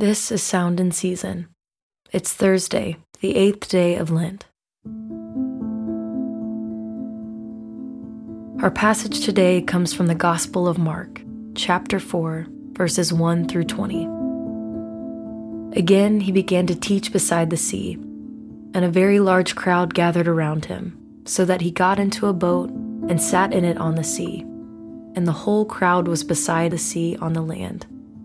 This is Sound and Season. It's Thursday, the eighth day of Lent. Our passage today comes from the Gospel of Mark, chapter 4, verses 1 through 20. Again, he began to teach beside the sea, and a very large crowd gathered around him, so that he got into a boat and sat in it on the sea. And the whole crowd was beside the sea on the land.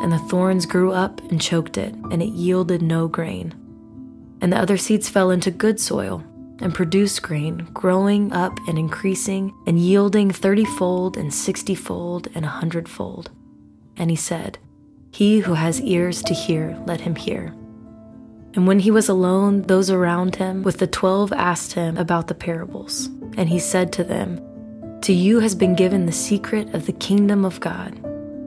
and the thorns grew up and choked it, and it yielded no grain. And the other seeds fell into good soil and produced grain, growing up and increasing, and yielding thirtyfold and sixtyfold and a hundredfold. And he said, He who has ears to hear, let him hear. And when he was alone, those around him with the twelve asked him about the parables. And he said to them, To you has been given the secret of the kingdom of God.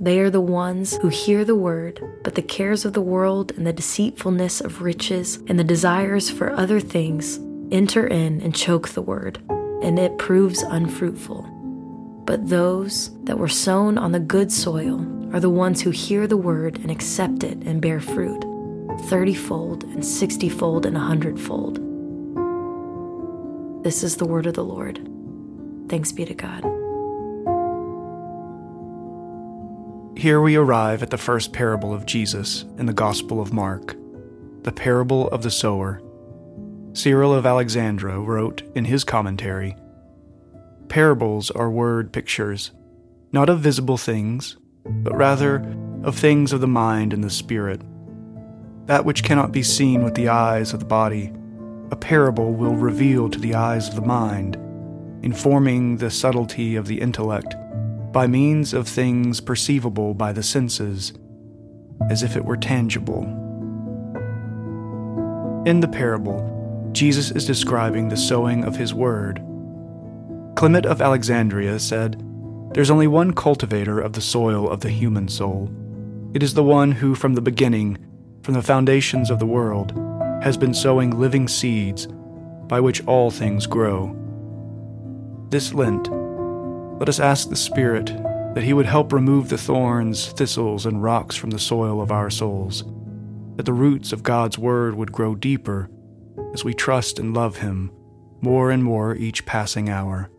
they are the ones who hear the word, but the cares of the world and the deceitfulness of riches and the desires for other things enter in and choke the word, and it proves unfruitful. But those that were sown on the good soil are the ones who hear the word and accept it and bear fruit, thirtyfold and sixtyfold and a hundredfold. This is the word of the Lord. Thanks be to God. Here we arrive at the first parable of Jesus in the Gospel of Mark, the parable of the sower. Cyril of Alexandria wrote in his commentary Parables are word pictures, not of visible things, but rather of things of the mind and the spirit. That which cannot be seen with the eyes of the body, a parable will reveal to the eyes of the mind, informing the subtlety of the intellect by means of things perceivable by the senses, as if it were tangible. In the parable, Jesus is describing the sowing of his word. Clement of Alexandria said, There's only one cultivator of the soil of the human soul. It is the one who, from the beginning, from the foundations of the world, has been sowing living seeds by which all things grow. This Lent, let us ask the Spirit that He would help remove the thorns, thistles, and rocks from the soil of our souls, that the roots of God's Word would grow deeper as we trust and love Him more and more each passing hour.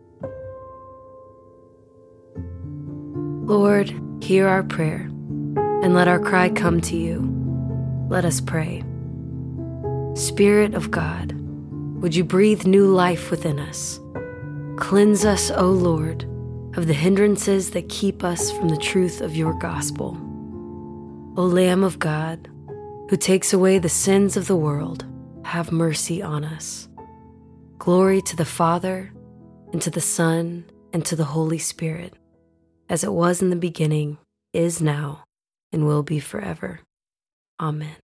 Lord, hear our prayer, and let our cry come to you. Let us pray. Spirit of God, would you breathe new life within us? Cleanse us, O Lord of the hindrances that keep us from the truth of your gospel. O Lamb of God, who takes away the sins of the world, have mercy on us. Glory to the Father, and to the Son, and to the Holy Spirit, as it was in the beginning, is now, and will be forever. Amen.